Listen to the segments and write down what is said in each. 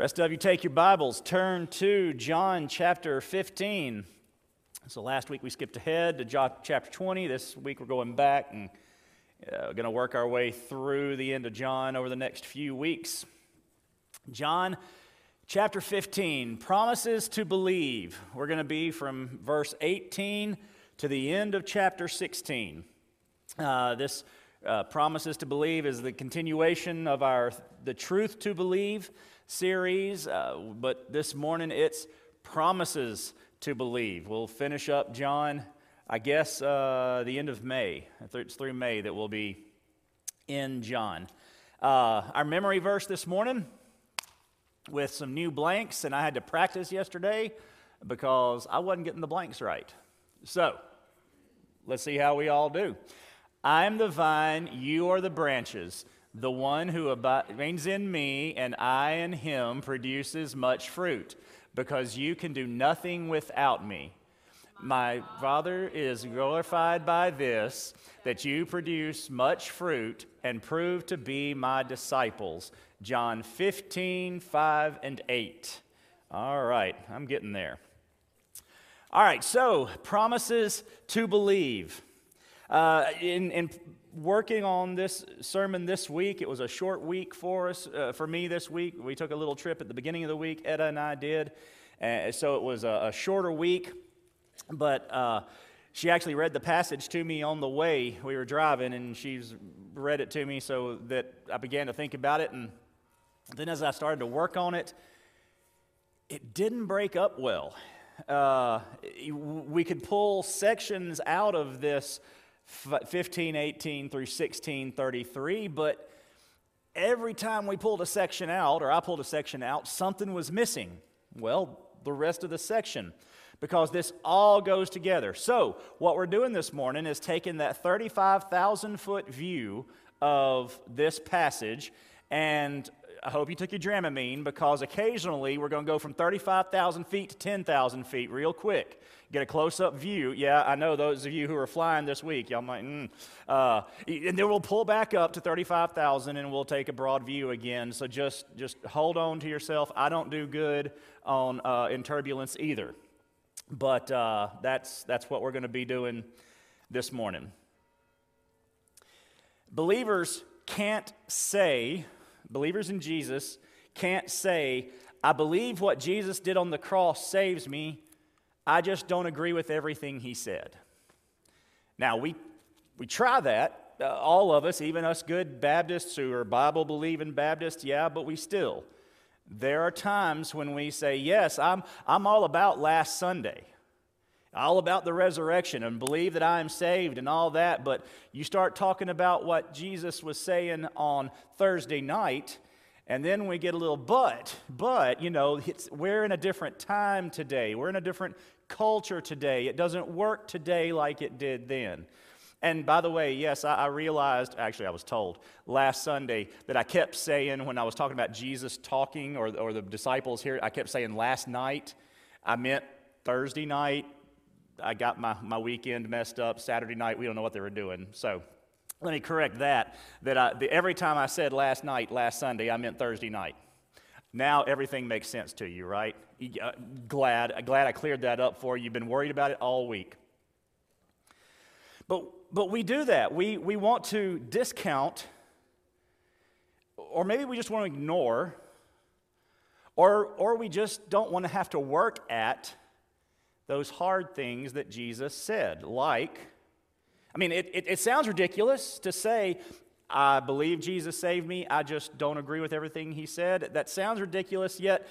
Rest of you take your Bibles, turn to John chapter 15. So last week we skipped ahead to John chapter 20. This week we're going back and uh, going to work our way through the end of John over the next few weeks. John chapter 15 promises to believe. We're going to be from verse 18 to the end of chapter 16. Uh, this uh, promises to believe is the continuation of our the truth to believe series, uh, but this morning it's promises to believe. We'll finish up John, I guess, uh, the end of May. It's through May that we'll be in John. Uh, our memory verse this morning with some new blanks, and I had to practice yesterday because I wasn't getting the blanks right. So, let's see how we all do. I am the vine, you are the branches. The one who remains in me and I in him produces much fruit, because you can do nothing without me. My Father is glorified by this, that you produce much fruit and prove to be my disciples. John 15, 5, and 8. All right, I'm getting there. All right, so promises to believe. Uh, in, in working on this sermon this week. It was a short week for us, uh, for me this week. We took a little trip at the beginning of the week, Etta and I did. Uh, so it was a, a shorter week, but uh, she actually read the passage to me on the way we were driving, and she's read it to me so that I began to think about it. And then as I started to work on it, it didn't break up well. Uh, we could pull sections out of this 15, 18 through 16, 33, but every time we pulled a section out, or I pulled a section out, something was missing. Well, the rest of the section, because this all goes together. So, what we're doing this morning is taking that 35,000 foot view of this passage and I hope you took your Dramamine because occasionally we're going to go from 35,000 feet to 10,000 feet real quick. Get a close up view. Yeah, I know those of you who are flying this week, y'all might, mm. uh, and then we'll pull back up to 35,000 and we'll take a broad view again. So just, just hold on to yourself. I don't do good on, uh, in turbulence either. But uh, that's, that's what we're going to be doing this morning. Believers can't say, believers in Jesus can't say, I believe what Jesus did on the cross saves me. I just don't agree with everything he said. Now, we, we try that, uh, all of us, even us good Baptists who are Bible believing Baptists, yeah, but we still. There are times when we say, Yes, I'm, I'm all about last Sunday all about the resurrection and believe that I am saved and all that, but you start talking about what Jesus was saying on Thursday night, and then we get a little but, but, you know, we're in a different time today. We're in a different culture today. It doesn't work today like it did then. And by the way, yes, I, I, realized, actually, I was told last Sunday that I kept saying when I was talking about Jesus talking or, or the disciples here, I kept saying last night. I meant Thursday night I got my, my weekend messed up. Saturday night, we don't know what they were doing. So let me correct that. That I, the, every time I said last night, last Sunday, I meant Thursday night. Now everything makes sense to you, right? Uh, glad, glad I cleared that up for you. You've been worried about it all week. But, but we do that. We, we want to discount, or maybe we just want to ignore, or, or we just don't want to have to work at those hard things that Jesus said, like, I mean, it, it, it, sounds ridiculous to say, I believe Jesus saved me, I just don't agree with everything he said. That sounds ridiculous, yet,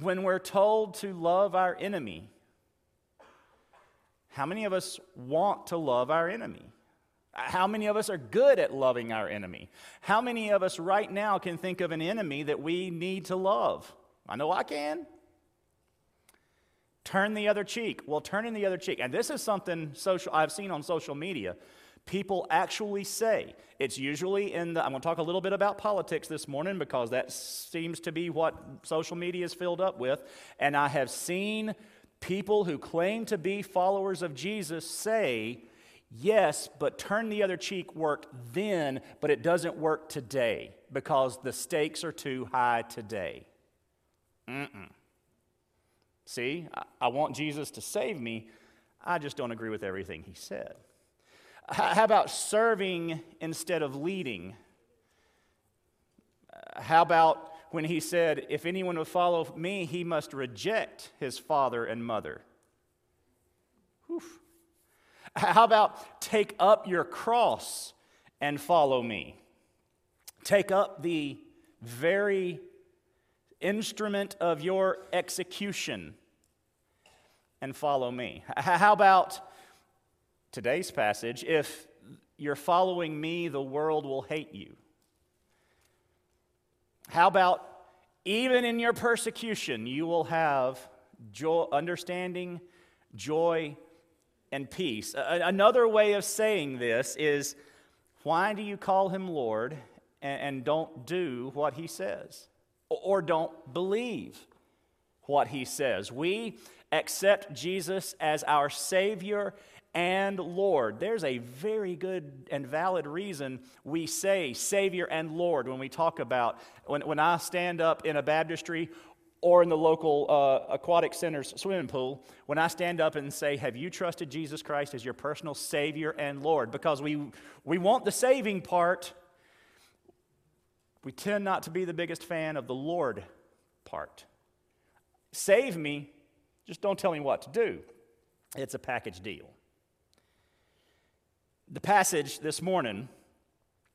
when we're told to love our enemy, how many of us want to love our enemy? How many of us are good at loving our enemy? How many of us right now can think of an enemy that we need to love? I know I can. Turn the other cheek. Well, turning the other cheek. And this is something social I've seen on social media. People actually say, it's usually in the, I'm going to talk a little bit about politics this morning because that seems to be what social media is filled up with. And I have seen people who claim to be followers of Jesus say, yes, but turn the other cheek worked then, but it doesn't work today because the stakes are too high today. Mm-mm. See, I, want Jesus to save me. I just don't agree with everything he said. How about serving instead of leading? How about when he said, If anyone would follow me, he must reject his father and mother? Whew. How about take up your cross and follow me? Take up the very instrument of your execution and follow me. How about today's passage? If you're following me, the world will hate you. How about even in your persecution, you will have joy, understanding, joy, and peace? Another way of saying this is why do you call him Lord and don't do what he says? Or don't believe what he says? We accept Jesus as our Savior and Lord. There's a very good and valid reason we say Savior and Lord when we talk about, when, when I stand up in a baptistry or in the local uh, aquatic center's swimming pool, when I stand up and say, Have you trusted Jesus Christ as your personal Savior and Lord? Because we, we want the saving part. We tend not to be the biggest fan of the Lord part. Save me, just don't tell me what to do. It's a package deal. The passage this morning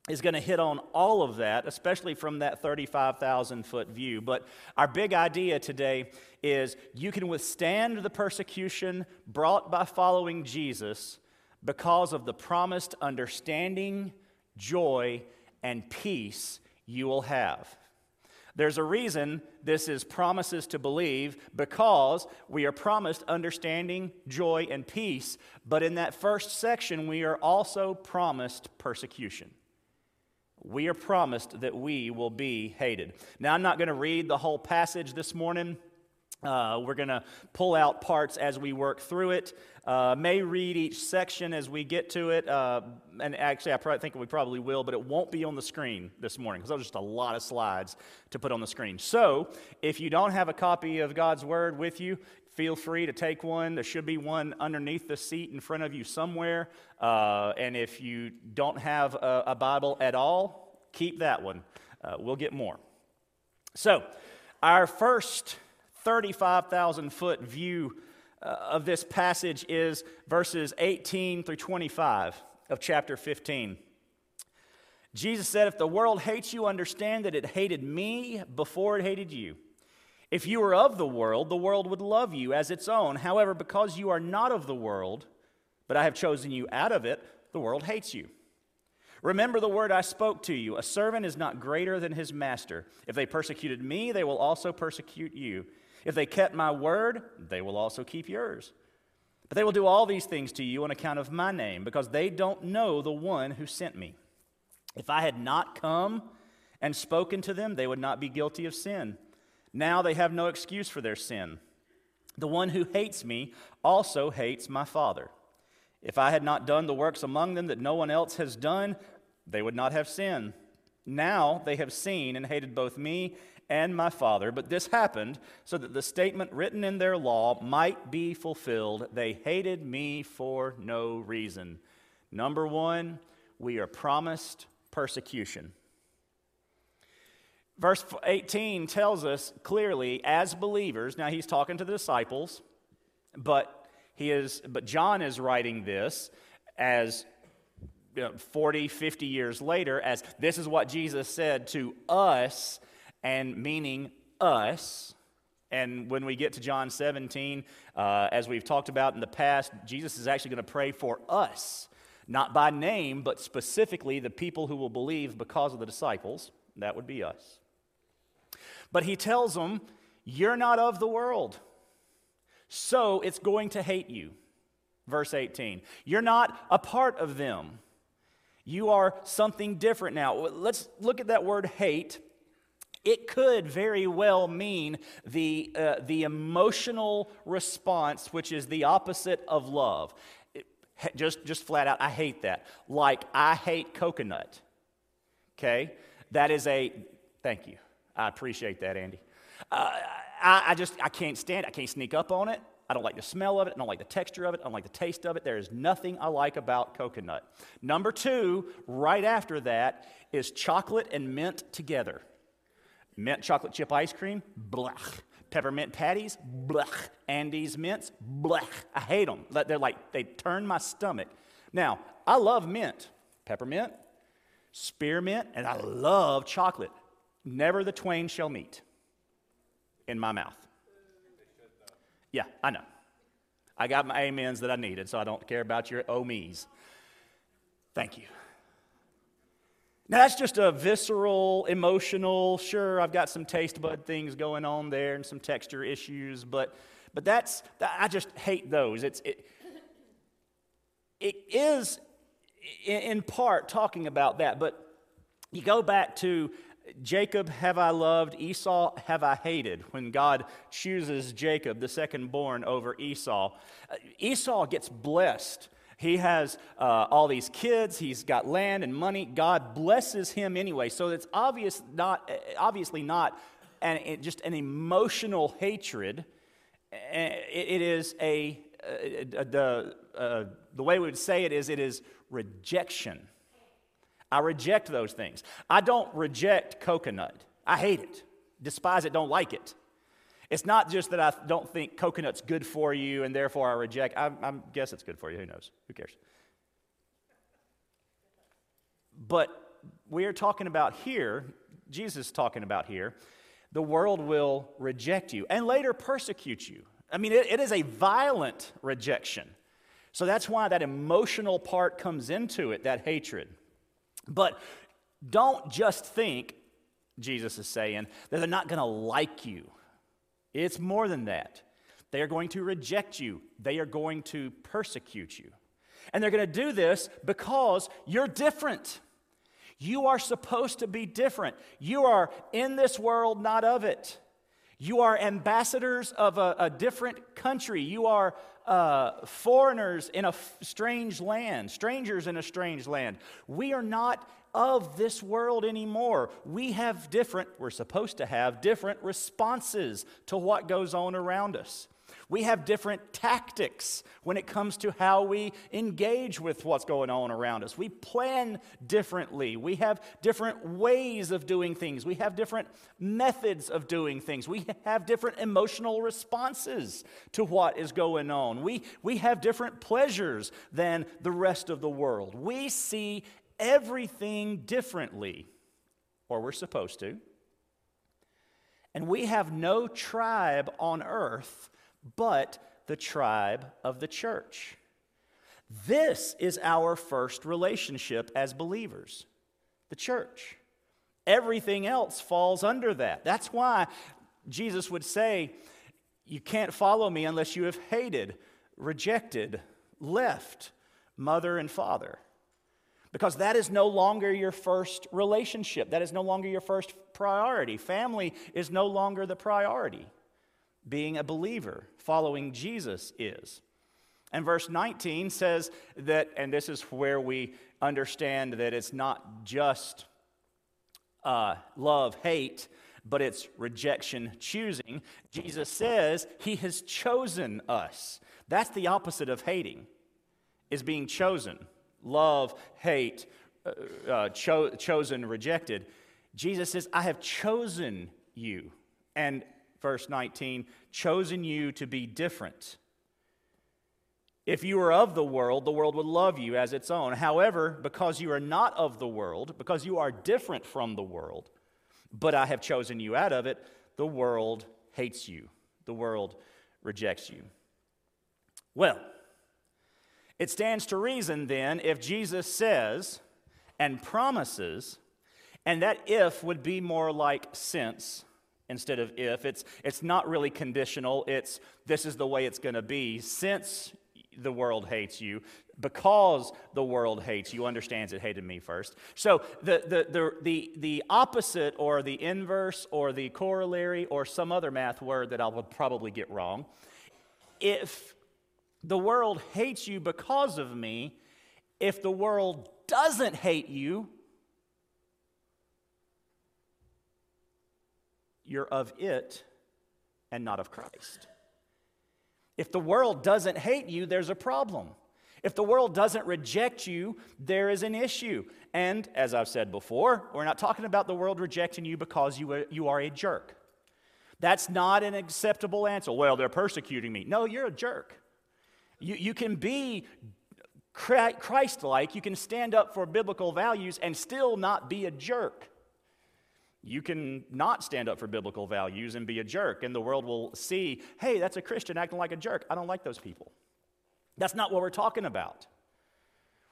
is going to hit on all of that, especially from that 35,000 foot view. But our big idea today is you can withstand the persecution brought by following Jesus because of the promised understanding, joy, and peace you will have. There's a reason this is promises to believe because we are promised understanding, joy, and peace. But in that first section, we are also promised persecution. We are promised that we will be hated. Now, I'm not going to read the whole passage this morning. Uh, we're going to pull out parts as we work through it. Uh, may read each section as we get to it. Uh, and actually, I probably think we probably will, but it won't be on the screen this morning because there's just a lot of slides to put on the screen. So, if you don't have a copy of God's Word with you, feel free to take one. There should be one underneath the seat in front of you somewhere. Uh, and if you don't have a, a, Bible at all, keep that one. Uh, we'll get more. So, our first 35,000 foot view uh, of this passage is verses 18 through 25 of chapter 15. Jesus said, If the world hates you, understand that it hated me before it hated you. If you were of the world, the world would love you as its own. However, because you are not of the world, but I have chosen you out of it, the world hates you. Remember the word I spoke to you. A servant is not greater than his master. If they persecuted me, they will also persecute you. If they kept my word, they will also keep yours. But they will do all these things to you on account of my name, because they don't know the one who sent me. If I had not come and spoken to them, they would not be guilty of sin. Now they have no excuse for their sin. The one who hates me also hates my Father. If I had not done the works among them that no one else has done, they would not have sin. Now they have seen and hated both me and my Father. But this happened so that the statement written in their law might be fulfilled. They hated me for no reason. Number one, we are promised persecution. Verse 18 tells us clearly, as believers, now he's talking to the disciples, but he is but John is writing this as you know, 40, 50 years later, as this is what Jesus said to us and meaning us. And when we get to John 17, uh, as we've talked about in the past, Jesus is actually going to pray for us, not by name, but specifically the people who will believe because of the disciples. That would be us. But he tells them, You're not of the world, so it's going to hate you. Verse 18. You're not a part of them. You are something different now. Let's look at that word hate it could very well mean the, uh, the emotional response, which is the opposite of love. It, just, just flat out, I hate that. Like, I hate coconut. Okay? That is a, thank you. I appreciate that, Andy. Uh, I, I just, I can't stand it. I can't sneak up on it. I don't like the smell of it. I don't like the texture of it. I don't like the taste of it. There is nothing I like about coconut. Number two, right after that, is chocolate and mint together. Mint chocolate chip ice cream, blech. Peppermint patties, blech. Andes mints, blech. I hate them. They're like, they turn my stomach. Now, I love mint, peppermint, spearmint, and I love chocolate. Never the twain shall meet in my mouth. Yeah, I know. I got my amens that I needed, so I don't care about your oh me's. Thank you. Now, that's just a visceral, emotional, sure, I've got some taste bud things going on there and some texture issues, but, but that's, I just hate those. It's, it, it is in part talking about that, but you go back to Jacob have I loved, Esau have I hated. When God chooses Jacob, the second born, over Esau, uh, Esau gets blessed. He has uh, all these kids, he's got land and money. God blesses him anyway. So it's obvious not, uh, obviously not an, just an emotional hatred. it is a, uh, the, uh, the way we would say it is, it is rejection. I reject those things. I don't reject coconut. I hate it, despise it, don't like it. It's not just that I don't think coconut's good for you and therefore I reject. I, I guess it's good for you. Who knows? Who cares? But we are talking about here, Jesus is talking about here, the world will reject you and later persecute you. I mean, it, it is a violent rejection. So that's why that emotional part comes into it, that hatred. But don't just think, Jesus is saying, that they're not going to like you. It's more than that. They are going to reject you, they are going to persecute you. And they're going to do this because you're different. You are supposed to be different. You are in this world, not of it. You are ambassadors of a, a different country. You are uh, foreigners in a f- strange land, strangers in a strange land. We are not of this world anymore. We have different, we're supposed to have different responses to what goes on around us. We have different tactics when it comes to how we engage with what's going on around us. We plan differently. We have different ways of doing things. We have different methods of doing things. We have different emotional responses to what is going on. We, we have different pleasures than the rest of the world. We see everything differently, or we're supposed to. And we have no tribe on earth but the tribe of the church. This is our first relationship as believers the church. Everything else falls under that. That's why Jesus would say, You can't follow me unless you have hated, rejected, left mother and father. Because that is no longer your first relationship. That is no longer your first priority. Family is no longer the priority being a believer, following Jesus is. And verse 19 says that, and this is where we understand that it's not just uh, love, hate, but it's rejection, choosing. Jesus says he has chosen us. That's the opposite of hating, is being chosen. Love, hate, uh, uh, cho- chosen, rejected. Jesus says, I have chosen you. And verse 19, chosen you to be different. If you were of the world, the world would love you as its own. However, because you are not of the world, because you are different from the world, but I have chosen you out of it, the world hates you. The world rejects you. Well, it stands to reason then if Jesus says and promises, and that if would be more like since instead of if. It's, it's not really conditional, it's this is the way it's going to be. Since the world hates you, because the world hates you, understands it hated me first. So the, the, the, the, the opposite or the inverse or the corollary or some other math word that I would probably get wrong, if the world hates you because of me, if the world doesn't hate you, you're of it and not of Christ. If the world doesn't hate you, there's a problem. If the world doesn't reject you, there is an issue. And as I've said before, we're not talking about the world rejecting you because you are, you are a jerk. That's not an acceptable answer. Well, they're persecuting me. No, you're a jerk. You, you can be Christ like, you can stand up for biblical values and still not be a jerk. You can not stand up for biblical values and be a jerk, and the world will see, hey, that's a Christian acting like a jerk. I don't like those people. That's not what we're talking about.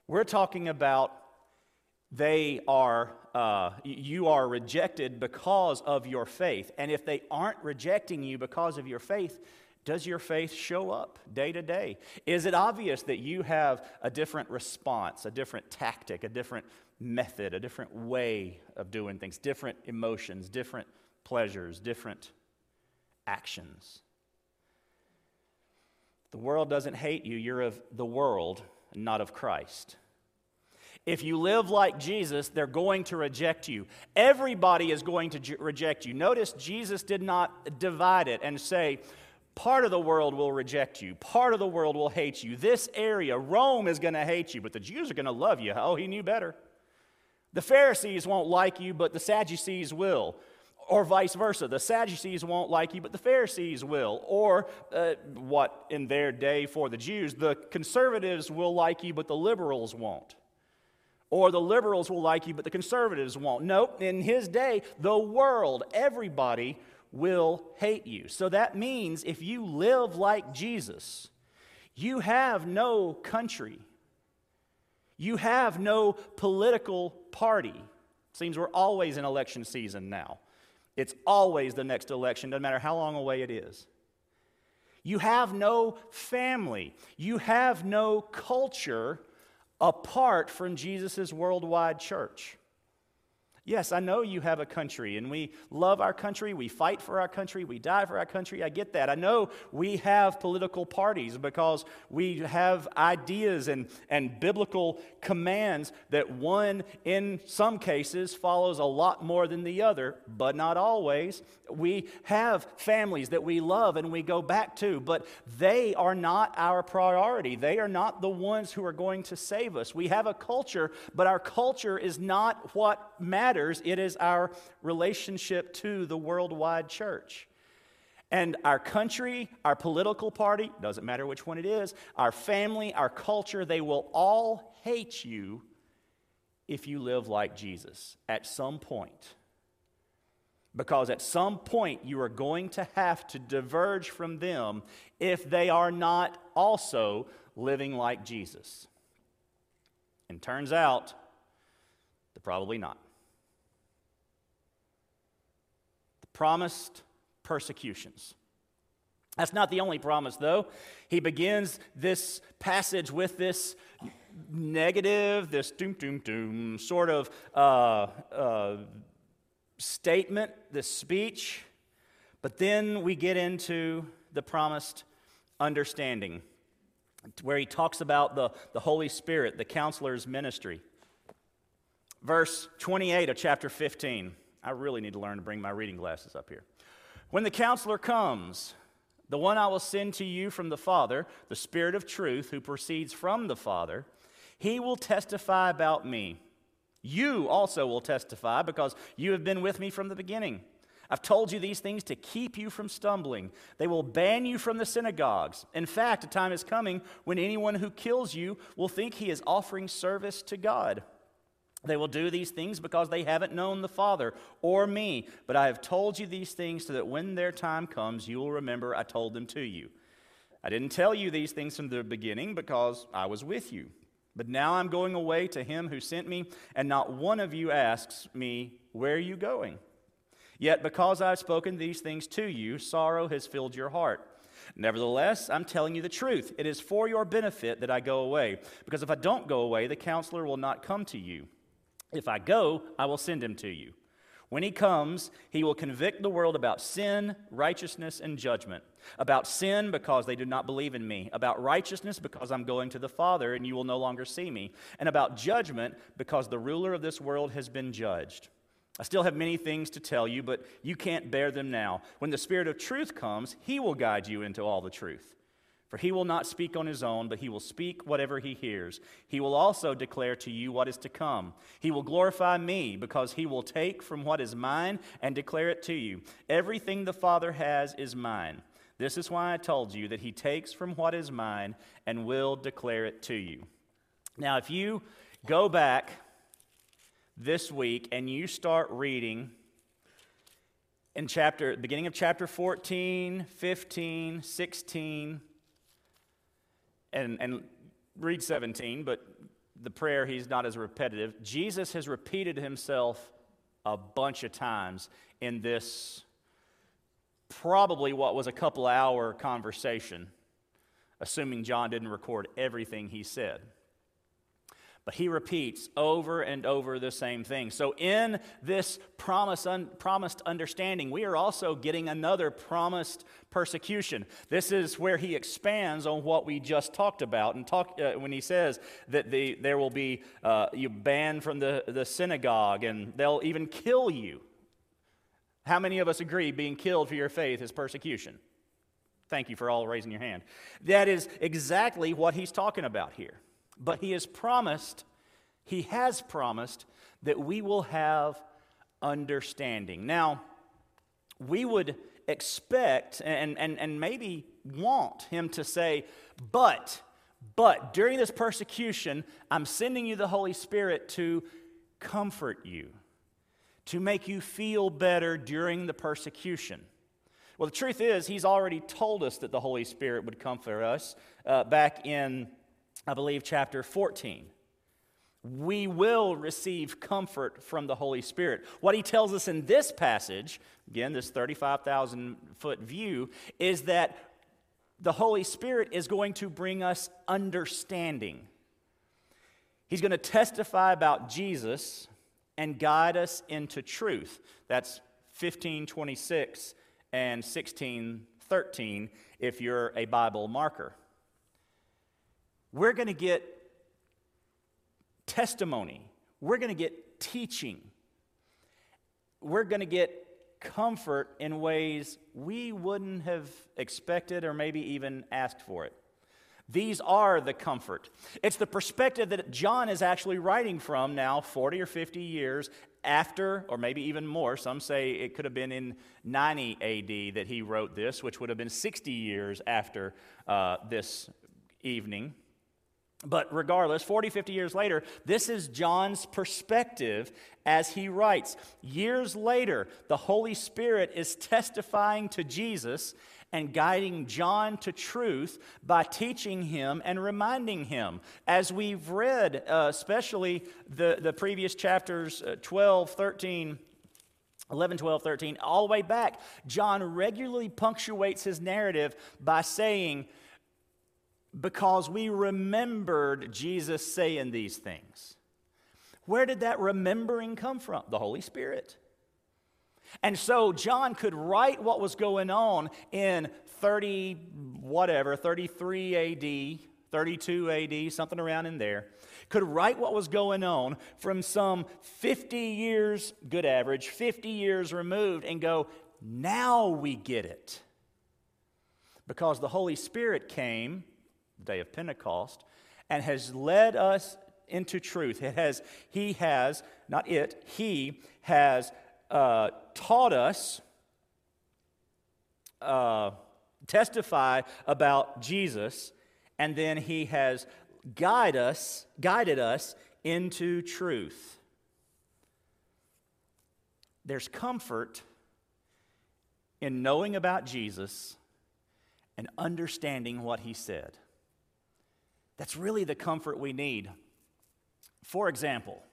We're talking about they are, uh, you are rejected because of your faith. And if they aren't rejecting you because of your faith, does your faith show up day to day? Is it obvious that you have a different response, a different tactic, a different method, a different way of doing things, different emotions, different pleasures, different actions? The world doesn't hate you, you're of the world, not of Christ. If you live like Jesus, they're going to reject you. Everybody is going to ju- reject you. Notice Jesus did not divide it and say, Part of the world will reject you. Part of the world will hate you. This area, Rome, is going to hate you, but the Jews are going to love you. Oh, he knew better. The Pharisees won't like you, but the Sadducees will. Or vice versa. The Sadducees won't like you, but the Pharisees will. Or uh, what in their day for the Jews, the conservatives will like you, but the liberals won't. Or the liberals will like you, but the conservatives won't. Nope, in his day, the world, everybody will hate you. So that means if you live like Jesus, you have no country. You have no political party. Seems we're always in election season now. It's always the next election, doesn't matter how long away it is. You have no family. You have no culture apart from Jesus' worldwide church. Yes, I know you have a country and we love our country, we fight for our country, we die for our country. I get that. I know we have political parties because we have ideas and, and biblical commands that one, in some cases, follows a lot more than the other, but not always. We have families that we love and we go back to, but they are not our priority. They are not the ones who are going to save us. We have a culture, but our culture is not what matters. It is our relationship to the worldwide church. And our country, our political party, doesn't matter which one it is, our family, our culture, they will all hate you if you live like Jesus at some point. Because at some point you are going to have to diverge from them if they are not also living like Jesus. And turns out, they're probably not. The promised persecutions. That's not the only promise, though. He begins this passage with this negative, this doom, doom, doom sort of uh, uh, statement, this speech, but then we get into the promised understanding, where he talks about the, the Holy Spirit, the counselor's ministry. Verse 28 of chapter 15. I really need to learn to bring my reading glasses up here. When the counselor comes, the one I will send to you from the Father, the Spirit of truth who proceeds from the Father, he will testify about me. You also will testify because you have been with me from the beginning. I've told you these things to keep you from stumbling. They will ban you from the synagogues. In fact, a time is coming when anyone who kills you will think he is offering service to God. They will do these things because they haven't known the Father or me. But I have told you these things so that when their time comes, you will remember I told them to you. I didn't tell you these things from the beginning because I was with you. But now I'm going away to him who sent me, and not one of you asks me, Where are you going? Yet because I've spoken these things to you, sorrow has filled your heart. Nevertheless, I'm telling you the truth. It is for your benefit that I go away, because if I don't go away, the counselor will not come to you. If I go, I will send him to you. When he comes, he will convict the world about sin, righteousness, and judgment. About sin, because they do not believe in me. About righteousness, because I'm going to the Father, and you will no longer see me. And about judgment, because the ruler of this world has been judged. I still have many things to tell you, but you can't bear them now. When the Spirit of truth comes, he will guide you into all the truth. For he will not speak on his own, but he will speak whatever he hears. He will also declare to you what is to come. He will glorify me, because he will take from what is mine and declare it to you. Everything the Father has is mine. This is why I told you that he takes from what is mine and will declare it to you. Now, if you go back this week and you start reading in chapter beginning of chapter 14 15 16 and, and read 17 but the prayer he's not as repetitive. Jesus has repeated himself a bunch of times in this probably what was a couple hour conversation assuming john didn't record everything he said he repeats over and over the same thing. So, in this promise, un, promised understanding, we are also getting another promised persecution. This is where he expands on what we just talked about, and talk, uh, when he says that the, there will be uh, you banned from the, the synagogue, and they'll even kill you. How many of us agree being killed for your faith is persecution? Thank you for all raising your hand. That is exactly what he's talking about here. But he has promised, he has promised that we will have understanding. Now, we would expect and, and, and maybe want him to say, but, but during this persecution, I'm sending you the Holy Spirit to comfort you, to make you feel better during the persecution. Well, the truth is, he's already told us that the Holy Spirit would comfort us uh, back in I believe, chapter 14. We will receive comfort from the Holy Spirit. What he tells us in this passage, again, this 35,000 foot view, is that the Holy Spirit is going to bring us understanding. He's going to testify about Jesus and guide us into truth. That's 1526 and 1613 if you're a Bible marker we're going to get testimony, we're going to get teaching, we're going to get comfort in ways we wouldn't have expected or maybe even asked for it. These are the comfort. It's the perspective that John is actually writing from now, 40 or 50 years after, or maybe even more. Some say it could have been in 90 AD that he wrote this, which would have been 60 years after uh, this evening. But regardless, 40, 50 years later, this is John's perspective as he writes. Years later, the Holy Spirit is testifying to Jesus and guiding John to truth by teaching him and reminding him. As we've read, uh, especially the, the previous chapters uh, 12, 13, 11, 12, 13, all the way back, John regularly punctuates his narrative by saying, because we remembered Jesus saying these things. Where did that remembering come from? The Holy Spirit. And so John could write what was going on in 30, whatever, 33 AD, 32 AD, something around in there, could write what was going on from some 50 years, good average, 50 years removed, and go, now we get it. Because the Holy Spirit came day of Pentecost, and has led us into truth. It has, he has, not it, he has uh, taught us, uh, testify about Jesus, and then he has guide us, guided us into truth. There's comfort in knowing about Jesus and understanding what he said. That's really the comfort we need. For example,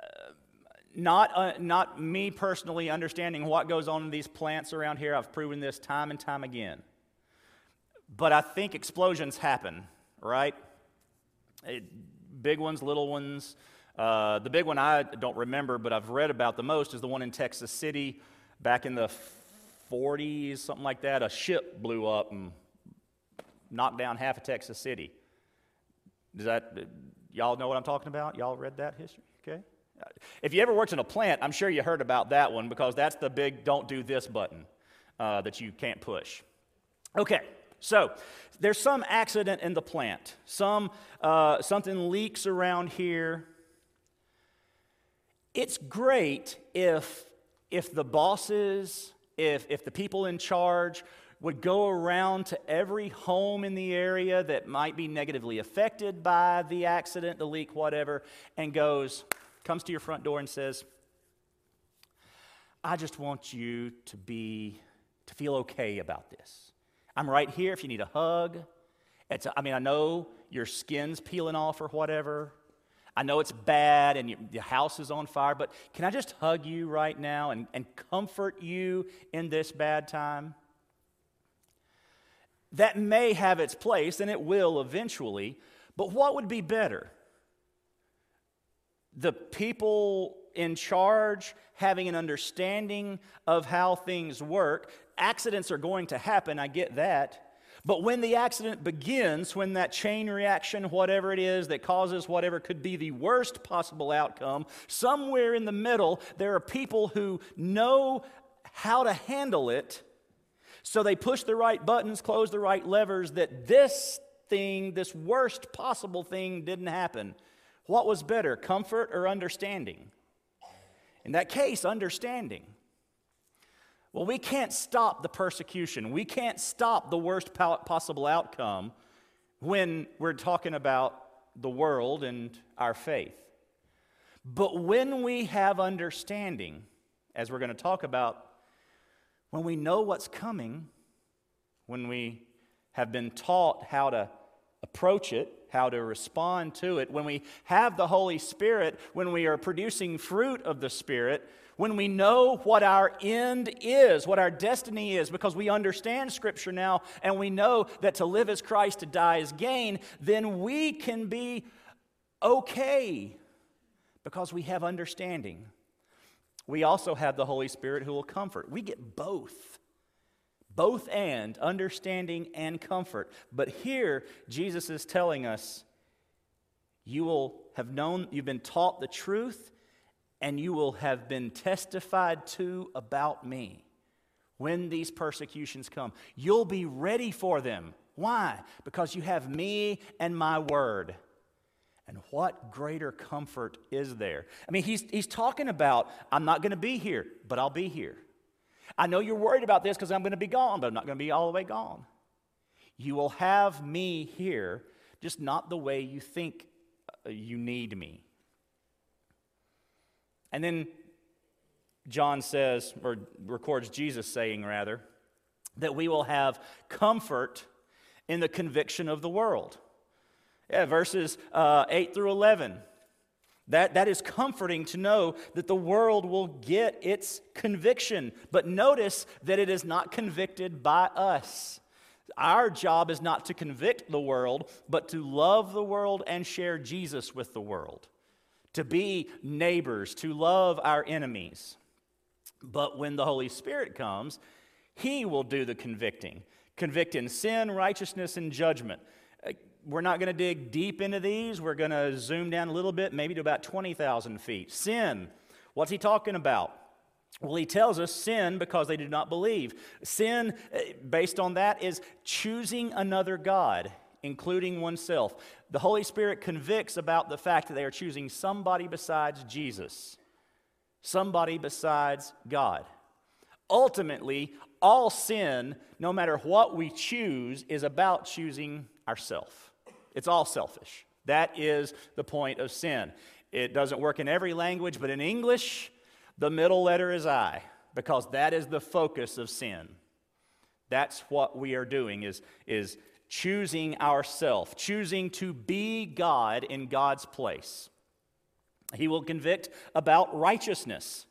uh, not, uh, not me personally understanding what goes on in these plants around here. I've proven this time and time again. But I think explosions happen, right? It, big ones, little ones. Uh, the big one I don't remember, but I've read about the most is the one in Texas City back in the 40s, something like that. A ship blew up and knocked down half of Texas City. Does that, y'all know what I'm talking about? Y'all read that history? Okay. If you ever worked in a plant, I'm sure you heard about that one because that's the big don't do this button uh, that you can't push. Okay, so there's some accident in the plant. Some uh, something leaks around here. It's great if if the bosses, if if the people in charge would go around to every home in the area that might be negatively affected by the accident, the leak, whatever, and goes, comes to your front door and says, I just want you to be, to feel okay about this. I'm right here if you need a hug. It's, I mean, I know your skin's peeling off or whatever. I know it's bad and your, your house is on fire, but can I just hug you right now and, and comfort you in this bad time? That may have its place, and it will eventually, but what would be better? The people in charge having an understanding of how things work. Accidents are going to happen, I get that. But when the accident begins, when that chain reaction, whatever it is that causes whatever could be the worst possible outcome, somewhere in the middle, there are people who know how to handle it. So they push the right buttons, close the right levers, that this thing, this worst possible thing, didn't happen. What was better, comfort or understanding? In that case, understanding. Well, we can't stop the persecution. We can't stop the worst possible outcome when we're talking about the world and our faith. But when we have understanding, as we're going to talk about, when we know what's coming, when we have been taught how to approach it, how to respond to it, when we have the Holy Spirit, when we are producing fruit of the Spirit, when we know what our end is, what our destiny is, because we understand Scripture now and we know that to live as Christ, to die is gain, then we can be okay because we have understanding. We also have the Holy Spirit who will comfort. We get both both and understanding and comfort. But here, Jesus is telling us you will have known, you've been taught the truth, and you will have been testified to about me when these persecutions come. You'll be ready for them. Why? Because you have me and my word. And what greater comfort is there? I mean, he's, he's talking about, I'm not going to be here, but I'll be here. I know you're worried about this because I'm going to be gone, but I'm not going to be all the way gone. You will have me here, just not the way you think uh, you need me. And then John says, or records Jesus saying, rather, that we will have comfort in the conviction of the world. Yeah, verses uh, 8 through 11. That, that is comforting to know that the world will get its conviction. But notice that it is not convicted by us. Our job is not to convict the world, but to love the world and share Jesus with the world, to be neighbors, to love our enemies. But when the Holy Spirit comes, He will do the convicting, convict in sin, righteousness, and judgment we're not going to dig deep into these. We're going to zoom down a little bit, maybe to about 20,000 feet. Sin. What's he talking about? Well, he tells us sin because they do not believe. Sin, eh, based on that, is choosing another God, including oneself. The Holy Spirit convicts about the fact that they are choosing somebody besides Jesus, somebody besides God. Ultimately, all sin, no matter what we choose, is about choosing ourselves. It's all selfish. That is the point of sin. It doesn't work in every language, but in English, the middle letter is I, because that is the focus of sin. That's what we are doing is, is choosing ourself, choosing to be God in God's place. He will convict about righteousness.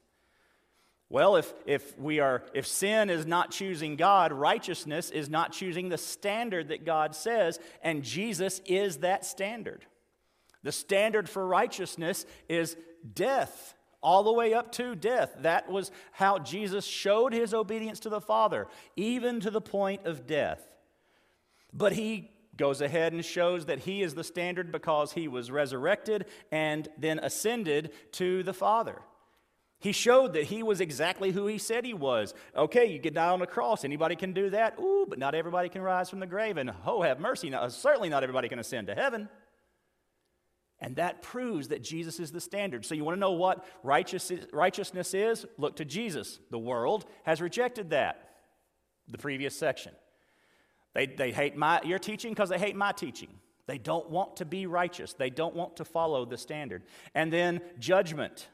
Well, if, if, we are, if sin is not choosing God, righteousness is not choosing the standard that God says, and Jesus is that standard. The standard for righteousness is death, all the way up to death. That was how Jesus showed his obedience to the Father, even to the point of death. But he goes ahead and shows that he is the standard because he was resurrected and then ascended to the Father. He showed that he was exactly who he said he was. Okay, you get die on the cross. Anybody can do that. Ooh, but not everybody can rise from the grave. And oh, have mercy. Now, certainly not everybody can ascend to heaven. And that proves that Jesus is the standard. So, you want to know what righteousness is? Look to Jesus. The world has rejected that, the previous section. They, they hate my, your teaching because they hate my teaching. They don't want to be righteous, they don't want to follow the standard. And then judgment.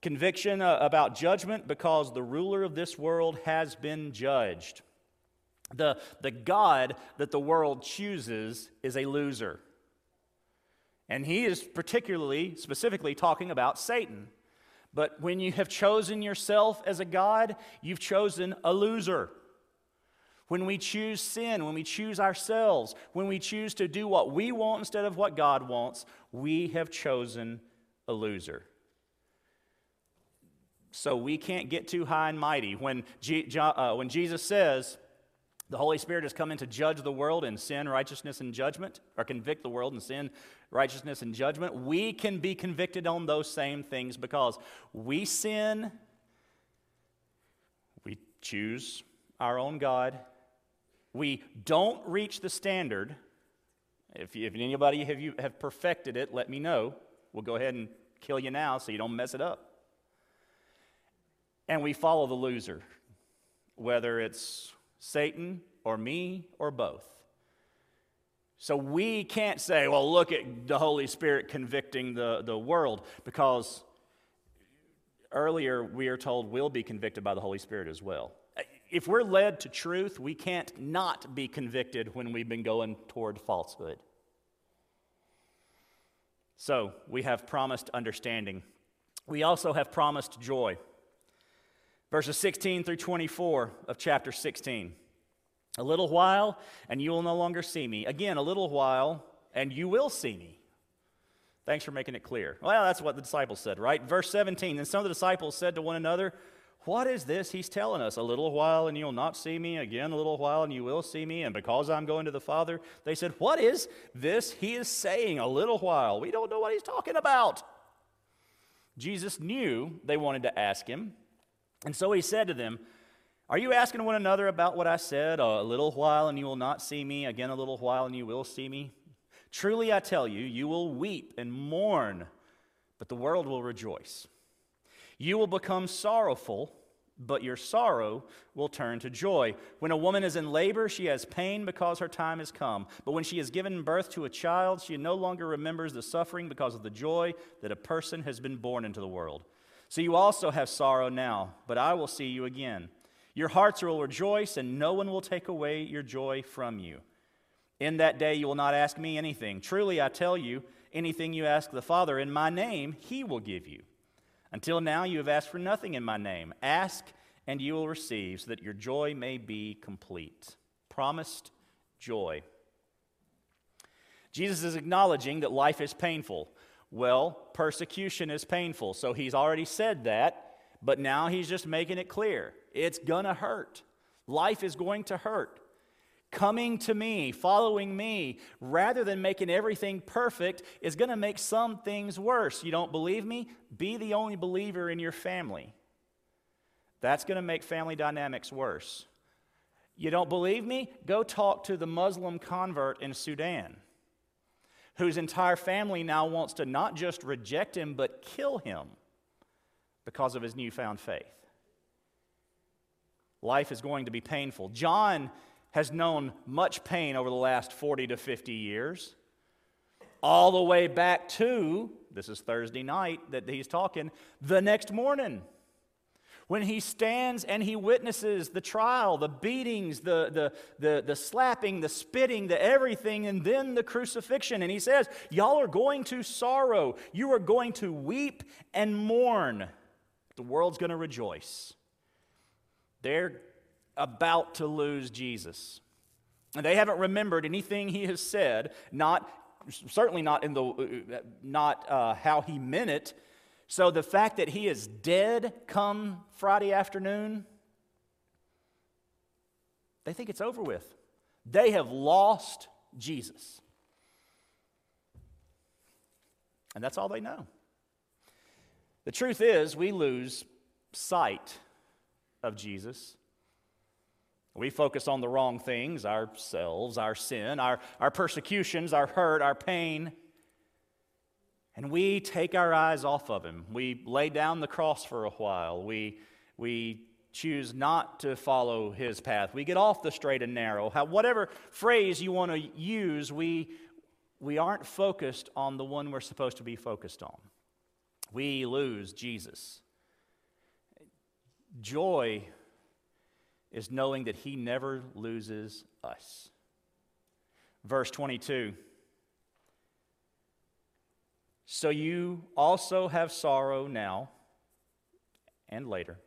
Conviction uh, about judgment because the ruler of this world has been judged. The, the God that the world chooses is a loser. And he is particularly, specifically talking about Satan. But when you have chosen yourself as a God, you've chosen a loser. When we choose sin, when we choose ourselves, when we choose to do what we want instead of what God wants, we have chosen a loser. So we can't get too high and mighty. When, G- uh, when Jesus says, the Holy Spirit has come in to judge the world in sin, righteousness, and judgment, or convict the world in sin, righteousness, and judgment. We can be convicted on those same things because we sin, we choose our own God, we don't reach the standard. If, if anybody have, you, have perfected it, let me know. We'll go ahead and kill you now so you don't mess it up. And we follow the loser, whether it's Satan or me or both. So we can't say, well, look at the Holy Spirit convicting the, the world, because earlier we are told we'll be convicted by the Holy Spirit as well. If we're led to truth, we can't not be convicted when we've been going toward falsehood. So we have promised understanding. We also have promised joy verses 16 through 24 of chapter 16. A little while, and you will no longer see me. Again, a little while, and you will see me. Thanks for making it clear. Well, that's what the disciples said, right? Verse 17 Then some of the disciples said to one another, What is this he's telling us? A little while, and you'll not see me. Again, a little while, and you will see me. And because I'm going to the Father, they said, What is this he is saying? A little while. We don't know what he's talking about. Jesus knew they wanted to ask him. And so he said to them, Are you asking one another about what I said? A little while and you will not see me, again a little while and you will see me. Truly I tell you, you will weep and mourn, but the world will rejoice. You will become sorrowful, but your sorrow will turn to joy. When a woman is in labor, she has pain because her time has come. But when she has given birth to a child, she no longer remembers the suffering because of the joy that a person has been born into the world. So you also have sorrow now, but I will see you again. Your hearts will rejoice, and no one will take away your joy from you. In that day you will not ask me anything. Truly, I tell you, anything you ask the Father in my name, he will give you. Until now, you have asked for nothing in my name. Ask, and you will receive, so that your joy may be complete. Promised joy. Jesus is acknowledging that life is painful. Well, persecution is painful. So he's already said that, but now he's just making it clear. It's going to hurt. Life is going to hurt. Coming to me, following me, rather than making everything perfect, is going to make some things worse. You don't believe me? Be the only believer in your family. That's going to make family dynamics worse. You don't believe me? Go talk to the Muslim convert in Sudan whose entire family now wants to not just reject him, but kill him because of his newfound faith. Life is going to be painful. John has known much pain over the last 40 to 50 years, all the way back to, this is Thursday night that he's talking, the next morning when he stands and he witnesses the trial, the beatings, the, the, the, the, slapping, the spitting, the everything, and then the crucifixion. And he says, Y'all are going to sorrow. You are going to weep and mourn. The world's going to rejoice. They're about to lose Jesus. And they haven't remembered anything he has said, not certainly not in the not uh, how he meant it so the fact that he is dead come Friday afternoon, they think it's over with. They have lost Jesus. And that's all they know. The truth is, we lose sight of Jesus. We focus on the wrong things ourselves, our sin, our, our persecutions, our hurt, our pain. And we take our eyes off of Him. We lay down the cross for a while. We, we choose not to follow His path. We get off the straight and narrow. How, whatever phrase you want to use, we, we aren't focused on the one we're supposed to be focused on. We lose Jesus. Joy is knowing that He never loses us. Verse 22 So you also have sorrow now and later,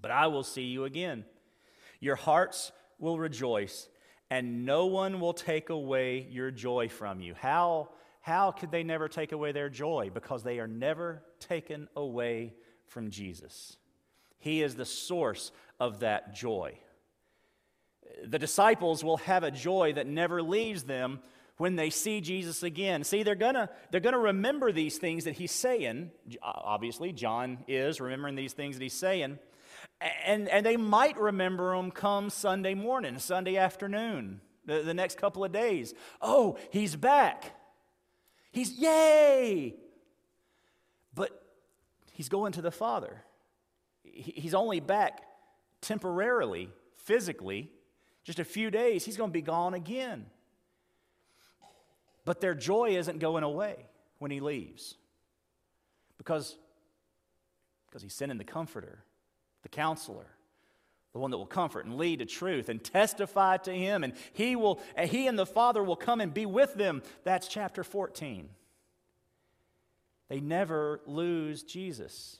but I will see you again. Your hearts will rejoice, and no one will take away your joy from you. How, how could they never take away their joy? Because they are never taken away from Jesus. He is the source of that joy. The disciples will have a joy that never leaves them when they see Jesus again. See, they're to they're to remember these things that he's saying. Obviously, John is remembering these things that he's saying. And, and they might remember them come Sunday morning, Sunday afternoon, the, the next couple of days. Oh, he's back. He's, yay! But he's going to the Father. He's only back temporarily, physically, just a few days. He's going to be gone again. But their joy isn't going away when he leaves. Because, because he's sending the comforter, the counselor, the one that will comfort and lead to truth and testify to him. And he will and he and the father will come and be with them. That's chapter 14 they never lose jesus.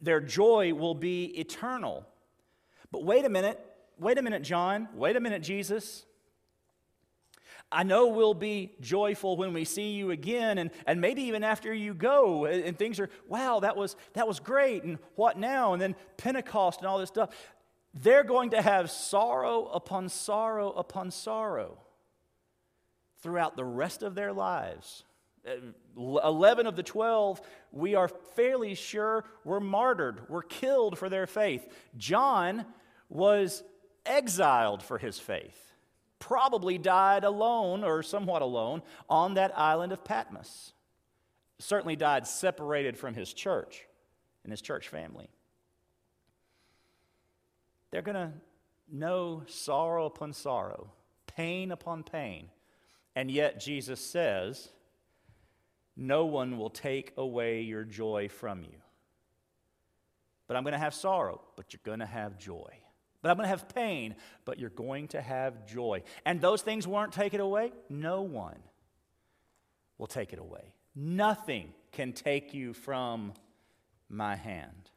Their joy will be eternal. But wait a minute, wait a minute, John, wait a minute, Jesus. I know we'll be joyful when we see you again, and, and maybe even after you go, and, and things are, wow, that was, that was great, and what now? And then Pentecost and all this stuff. They're going to have sorrow upon sorrow upon sorrow throughout the rest of their lives. Uh, 11 of the 12, we are fairly sure were martyred, were killed for their faith. John was exiled for his faith, probably died alone or somewhat alone on that island of Patmos. Certainly died separated from his church and his church family. They're going to know sorrow upon sorrow, pain upon pain. And yet, Jesus says, no one will take away your joy from you. But I'm going to have sorrow, but you're going to have joy. But I'm going to have pain, but you're going to have joy. And those things weren't taken away. No one will take it away. Nothing can take you from my hand.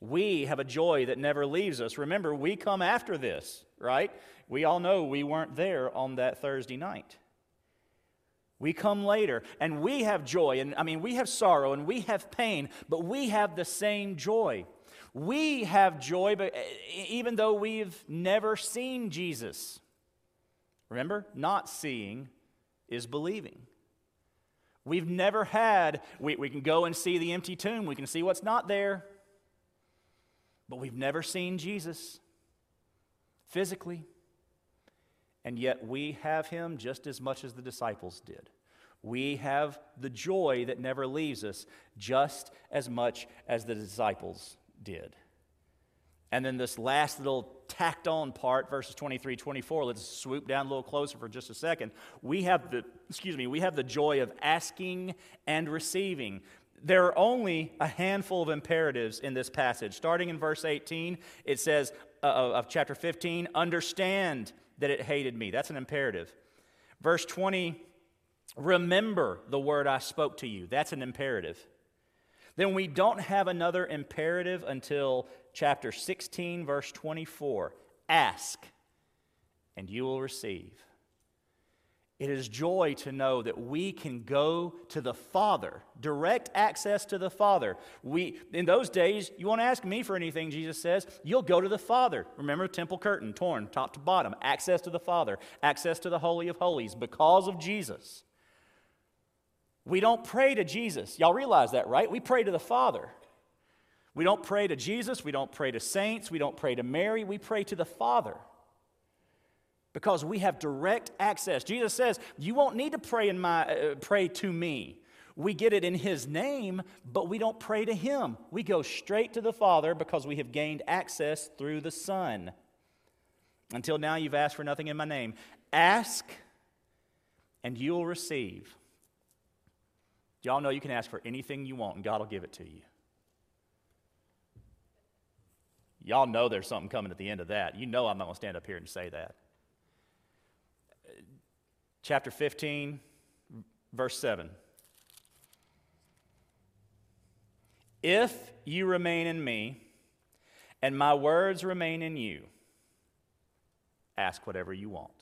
We have a joy that never leaves us. Remember, we come after this, right? We all know we weren't there on that Thursday night. We come later and we have joy, and I mean, we have sorrow and we have pain, but we have the same joy. We have joy, but eh, even though we've never seen Jesus. Remember, not seeing is believing. We've never had, we, we can go and see the empty tomb, we can see what's not there, but we've never seen Jesus physically. And yet we have him just as much as the disciples did. We have the joy that never leaves us just as much as the disciples did. And then this last little tacked on part, verses 23, 24, let's swoop down a little closer for just a second. We have the, excuse me, we have the joy of asking and receiving. There are only a handful of imperatives in this passage. Starting in verse 18, it says, uh, of chapter 15, understand that it hated me. That's an imperative. Verse 20, remember the word I spoke to you. That's an imperative. Then we don't have another imperative until chapter 16, verse 24. Ask, and you will receive. It is joy to know that we can go to the Father, direct access to the Father. We, in those days, you won't ask me for anything, Jesus says. You'll go to the Father. Remember, temple curtain torn top to bottom, access to the Father, access to the Holy of Holies because of Jesus. We don't pray to Jesus. Y'all realize that, right? We pray to the Father. We don't pray to Jesus. We don't pray to saints. We don't pray to Mary. We pray to the Father because we have direct access. Jesus says, "You won't need to pray in my uh, pray to me." We get it in his name, but we don't pray to him. We go straight to the Father because we have gained access through the Son. Until now you've asked for nothing in my name. Ask and you will receive. Y'all know you can ask for anything you want and God will give it to you. Y'all know there's something coming at the end of that. You know I'm not going to stand up here and say that chapter 15, verse 7. If you remain in me, and my words remain in you, ask whatever you want,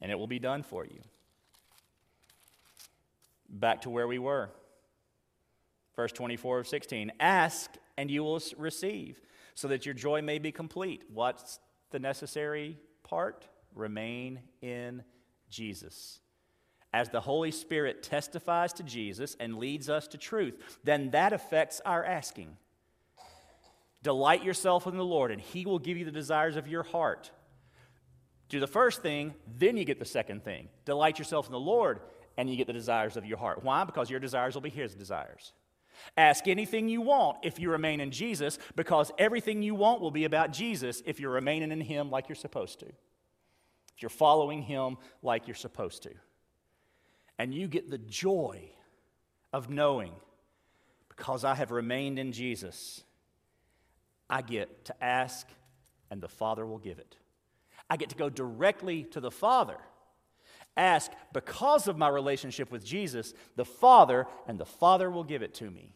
and it will be done for you. Back to where we were. Verse 24 of 16 Ask, and you will receive, so that your joy may be complete. What's the necessary part? remain in Jesus. As the Holy Spirit testifies to Jesus and leads us to truth, then that affects our asking. Delight yourself in the Lord, and He will give you the desires of your heart. Do the first thing, then you get the second thing. Delight yourself in the Lord, and you get the desires of your heart. Why? Because your desires will be His desires. Ask anything you want if you remain in Jesus, because everything you want will be about Jesus if you're remaining in Him like you're supposed to If you're following Him like you're supposed to. And you get the joy of knowing because I have remained in Jesus, I get to ask and the Father will give it. I get to go directly to the Father. Ask because of my relationship with Jesus, the Father, and the Father will give it to me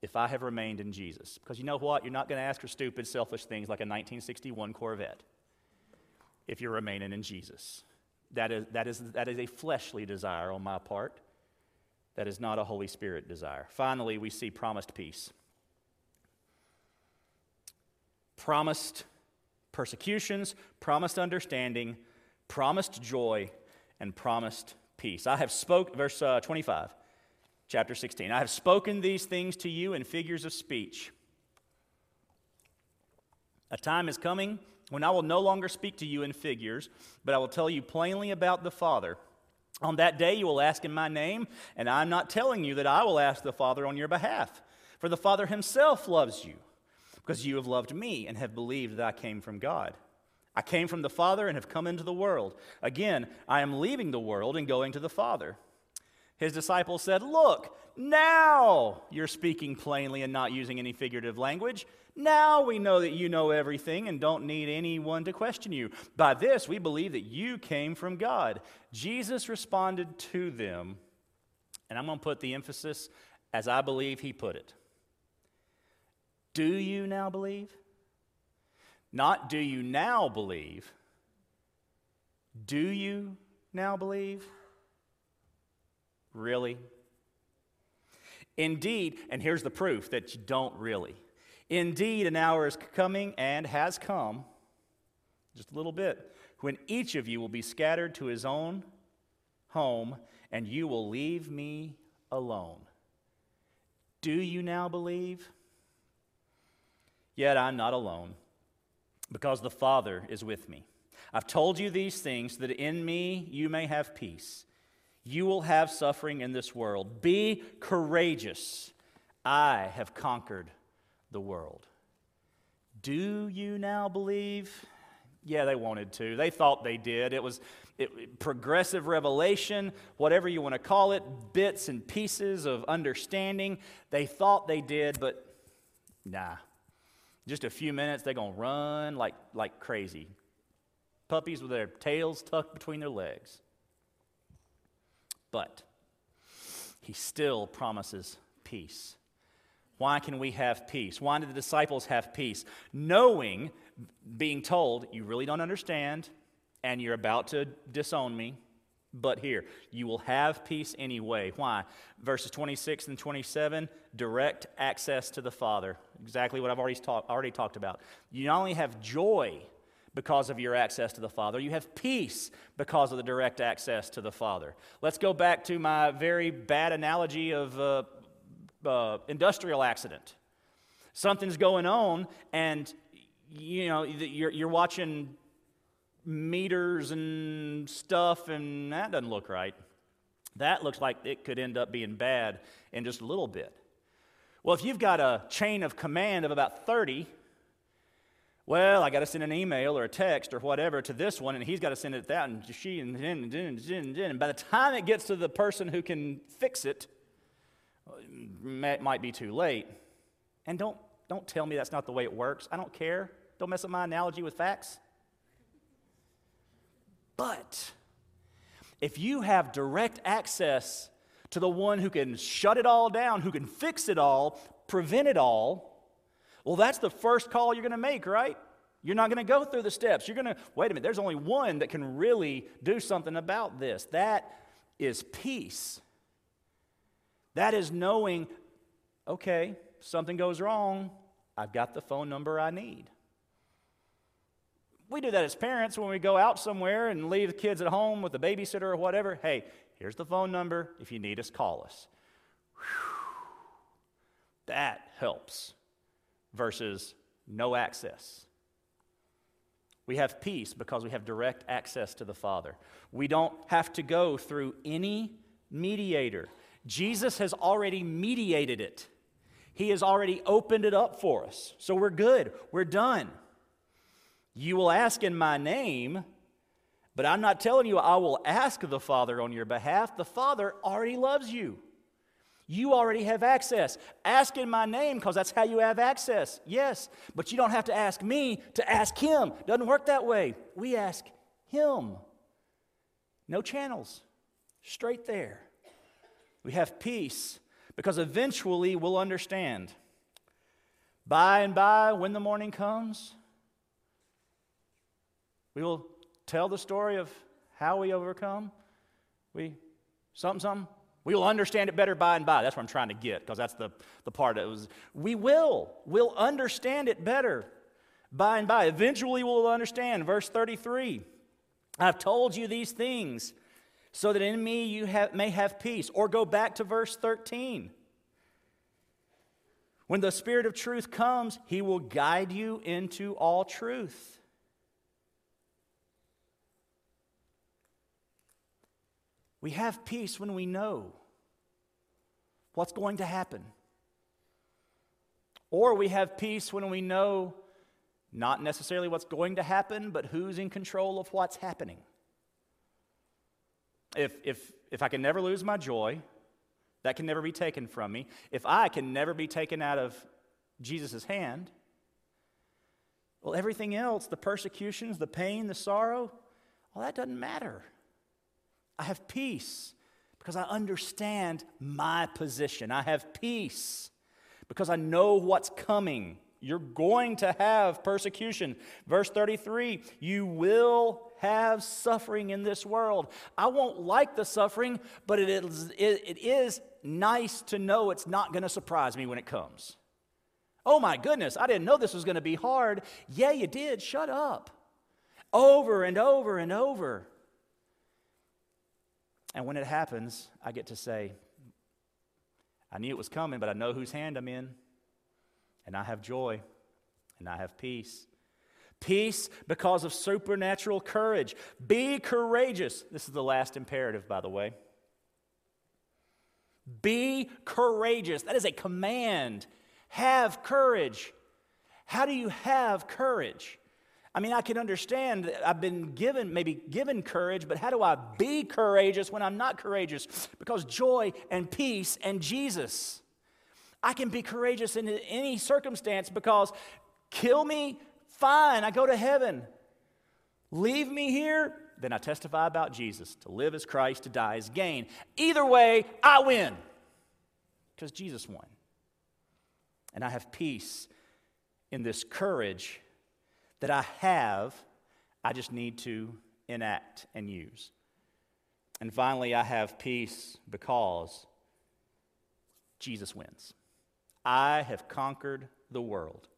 if I have remained in Jesus. Because you know what? You're not going to ask for stupid, selfish things like a 1961 Corvette if you're remaining in Jesus. That is, that, is, that is a fleshly desire on my part. That is not a Holy Spirit desire. Finally, we see promised peace. Promised persecutions, promised understanding, promised joy, and promised peace. I have spoke, verse uh, 25, chapter 16. I have spoken these things to you in figures of speech. A time is coming when I will no longer speak to you in figures, but I will tell you plainly about the Father. On that day you will ask in my name, and I'm not telling you that I will ask the Father on your behalf. For the Father himself loves you, because you have loved me and have believed that I came from God. I came from the Father and have come into the world. Again, I am leaving the world and going to the Father. His disciples said, Look, now you're speaking plainly and not using any figurative language. Now we know that you know everything and don't need anyone to question you. By this, we believe that you came from God. Jesus responded to them, and I'm going to put the emphasis as I believe he put it. Do you now believe? Not do you now believe. Do you now believe? Really? Indeed, and here's the proof that you don't really. Indeed, an hour is coming and has come, just a little bit, when each of you will be scattered to his own home, and you will leave me alone. Do you now believe? Yet I'm not alone, because the Father is with me. I've told you these things that in me you may have peace. You will have suffering in this world. Be courageous. I have conquered the world. Do you now believe? Yeah, they wanted to. They thought they did. It was it, progressive revelation, whatever you want to call it, bits and pieces of understanding. They thought they did, but nah. Just a few minutes, they're going to run like, like crazy. Puppies with their tails tucked between their legs. But he still promises peace. Why can we have peace? Why did the disciples have peace? Knowing, being told, you really don't understand, and you're about to disown me, but here, you will have peace anyway. Why? Verses 26 and 27 direct access to the Father. Exactly what I've already, talk, already talked about. You not only have joy because of your access to the Father, you have peace because of the direct access to the Father. Let's go back to my very bad analogy of uh, uh, industrial accident. Something's going on, and you know you're, you're watching meters and stuff, and that doesn't look right. That looks like it could end up being bad in just a little bit. Well, if you've got a chain of command of about 30, well, I got to send an email or a text or whatever to this one, and he's got to send it to that, and she, and then, and then, and then. And by the time it gets to the person who can fix it, mm, it might be too late. And don't, don't tell me that's not the way it works. I don't care. Don't mess up my analogy with facts. But if you have direct access to the one who can shut it all down, who can fix it all, prevent it all, well, that's the first call you're going to make, right? You're not going to go through the steps. You're going to, wait a minute, there's only one that can really do something about this. That is peace. That is knowing, okay, something goes wrong, I've got the phone number I need. We do that as parents when we go out somewhere and leave the kids at home with the babysitter or whatever. Hey, here's the phone number. If you need us, call us. Whew. That helps versus no access. We have peace because we have direct access to the Father. We don't have to go through any mediator. Jesus has already mediated it, He has already opened it up for us. So we're good, we're done. You will ask in my name, but I'm not telling you I will ask the Father on your behalf. The Father already loves you. You already have access. Ask in my name because that's how you have access. Yes, but you don't have to ask me to ask him. Doesn't work that way. We ask him. No channels. Straight there. We have peace because eventually we'll understand. By and by, when the morning comes, we will tell the story of how we overcome. We, something, something. We will understand it better by and by. That's what I'm trying to get, because that's the, the part that was. We will. We'll understand it better by and by. Eventually, we'll understand. Verse 33 I've told you these things so that in me you have, may have peace. Or go back to verse 13. When the Spirit of truth comes, he will guide you into all truth. We have peace when we know what's going to happen. Or we have peace when we know not necessarily what's going to happen, but who's in control of what's happening. If, if, if I can never lose my joy, that can never be taken from me. If I can never be taken out of Jesus' hand, well, everything else, the persecutions, the pain, the sorrow, all that doesn't matter. I have peace because I understand my position. I have peace because I know what's coming. You're going to have persecution. Verse 33 you will have suffering in this world. I won't like the suffering, but it is, it is nice to know it's not going to surprise me when it comes. Oh my goodness, I didn't know this was going to be hard. Yeah, you did. Shut up. Over and over and over. And when it happens, I get to say, I knew it was coming, but I know whose hand I'm in. And I have joy and I have peace. Peace because of supernatural courage. Be courageous. This is the last imperative, by the way. Be courageous. That is a command. Have courage. How do you have courage? I mean, I can understand I've been given, maybe given courage, but how do I be courageous when I'm not courageous? Because joy and peace and Jesus. I can be courageous in any circumstance because kill me, fine, I go to heaven. Leave me here, then I testify about Jesus. To live as Christ, to die as gain. Either way, I win because Jesus won. And I have peace in this courage that I have, I just need to enact, and use. And finally, I have peace because Jesus wins. I have conquered the world.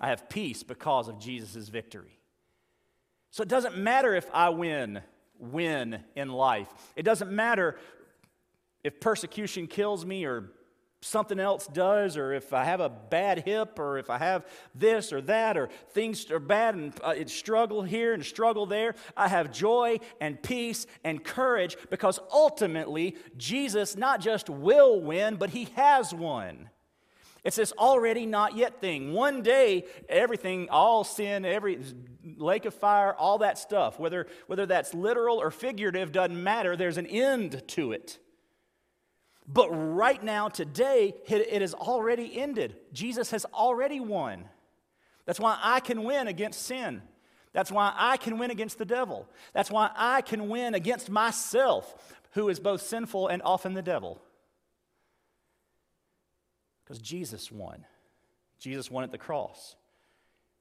I have peace because of Jesus' victory. So it doesn't matter if I win, win in life. It doesn't matter if persecution kills me or something else does, or if I have a bad hip, or if I have this or that, or things are bad and uh, it's struggle here and struggle there, I have joy and peace and courage because ultimately Jesus not just will win, but he has won. It's this already not yet thing. One day, everything, all sin, every lake of fire, all that stuff, whether, whether that's literal or figurative, doesn't matter. There's an end to it. But right now, today, it has already ended. Jesus has already won. That's why I can win against sin. That's why I can win against the devil. That's why I can win against myself, who is both sinful and often the devil. Because Jesus won. Jesus won at the cross.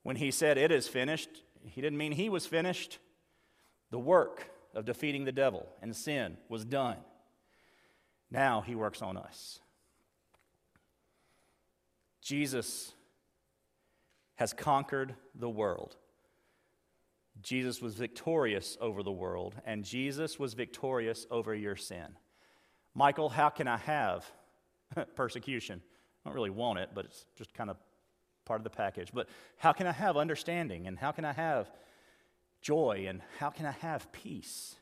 When he said, It is finished, he didn't mean he was finished. The work of defeating the devil and sin was done. Now he works on us. Jesus has conquered the world. Jesus was victorious over the world, and Jesus was victorious over your sin. Michael, how can I have persecution? I don't really want it, but it's just kind of part of the package. But how can I have understanding, and how can I have joy, and how can I have peace?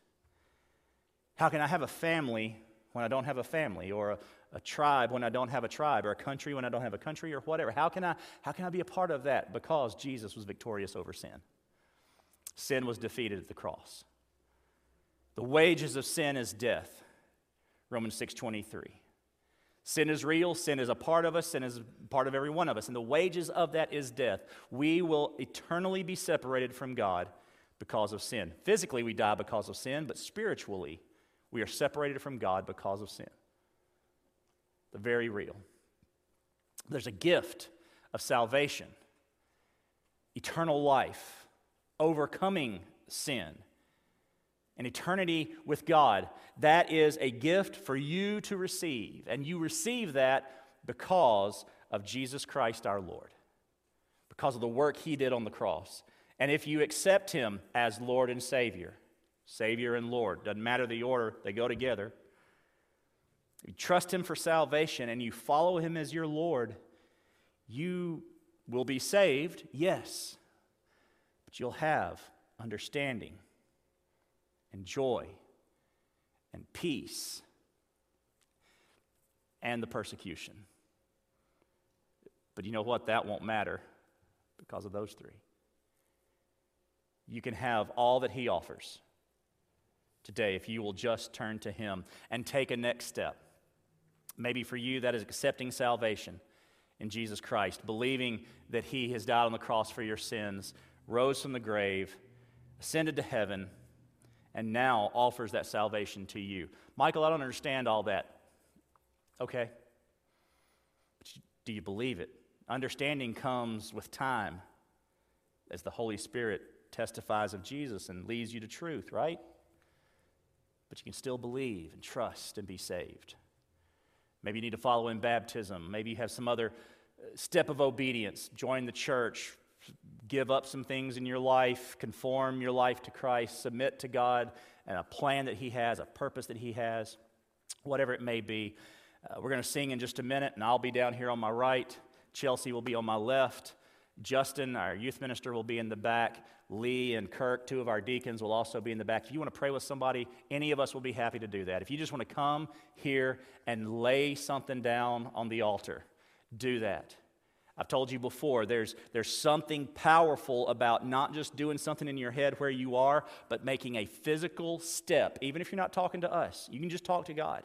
How can I have a family when I don't have a family, or a, a, tribe when I don't have a tribe, or a country when I don't have a country, or whatever. How can, I, how can I be a part of that? Because Jesus was victorious over sin. Sin was defeated at the cross. The wages of sin is death. Romans 6:23. Sin is real, sin is a part of us, sin is part of every one of us, and the wages of that is death. We will eternally be separated from God because of sin. Physically, we die because of sin, but spiritually, we are separated from God because of sin. The very real. There's a gift of salvation, eternal life, overcoming sin, and eternity with God. That is a gift for you to receive. And you receive that because of Jesus Christ our Lord, because of the work he did on the cross. And if you accept him as Lord and Savior, Savior and Lord. Doesn't matter the order, they go together. You trust Him for salvation and you follow Him as your Lord, you will be saved, yes, but you'll have understanding and joy and peace and the persecution. But you know what? That won't matter because of those three. You can have all that He offers today if you will just turn to Him and take a next step. Maybe for you, that is accepting salvation in Jesus Christ, believing that He has died on the cross for your sins, rose from the grave, ascended to heaven, and now offers that salvation to you. Michael, I don't understand all that. Okay. But do you believe it? Understanding comes with time as the Holy Spirit testifies of Jesus and leads you to truth, right? But you can still believe and trust and be saved. Maybe you need to follow in baptism. Maybe you have some other uh, step of obedience. Join the church, give up some things in your life, conform your life to Christ, submit to God and a plan that He has, a purpose that He has, whatever it may be. Uh, we're going to sing in just a minute, and I'll be down here on my right. Chelsea will be on my left. Justin, our youth minister, will be in the back. Lee and Kirk, two of our deacons, will also be in the back. If you want to pray with somebody, any of us will be happy to do that. If you just want to come here and lay something down on the altar, do that. I've told you before, there's, there's something powerful about not just doing something in your head where you are, but making a physical step. Even if you're not talking to us, you can just talk to God.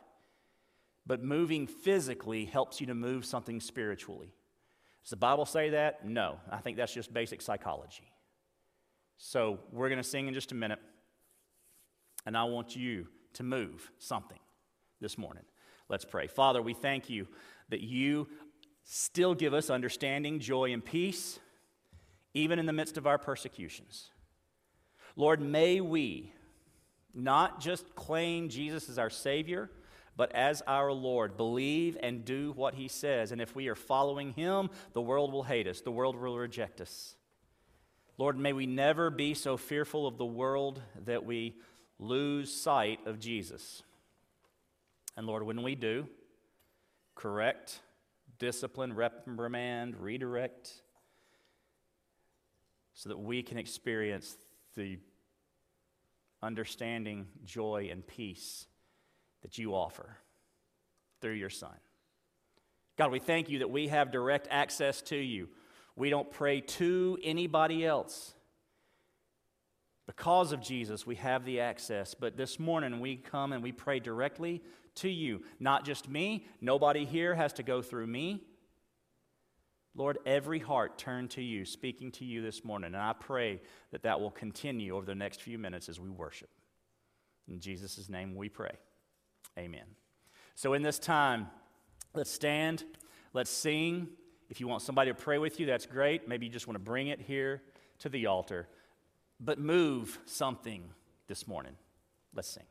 But moving physically helps you to move something spiritually. Does the Bible say that? No. I think that's just basic psychology. So we're going to sing in just a minute, and I want you to move something this morning. Let's pray. Father, we thank you that you still give us understanding, joy, and peace, even in the midst of our persecutions. Lord, may we not just claim Jesus as our Savior, but as our Lord, believe and do what He says. And if we are following Him, the world will hate us, the world will reject us. Lord, may we never be so fearful of the world that we lose sight of Jesus. And Lord, when we do, correct, discipline, reprimand, redirect, so that we can experience the understanding, joy, and peace that you offer through your Son. God, we thank you that we have direct access to you. We don't pray to anybody else. Because of Jesus, we have the access. But this morning, we come and we pray directly to you. Not just me, nobody here has to go through me. Lord, every heart turn to you, speaking to you this morning. And I pray that that will continue over the next few minutes as we worship. In Jesus' name we pray. Amen. So, in this time, let's stand, let's sing. If you want somebody to pray with you, that's great. Maybe you just want to bring it here to the altar. But move something this morning. Let's sing.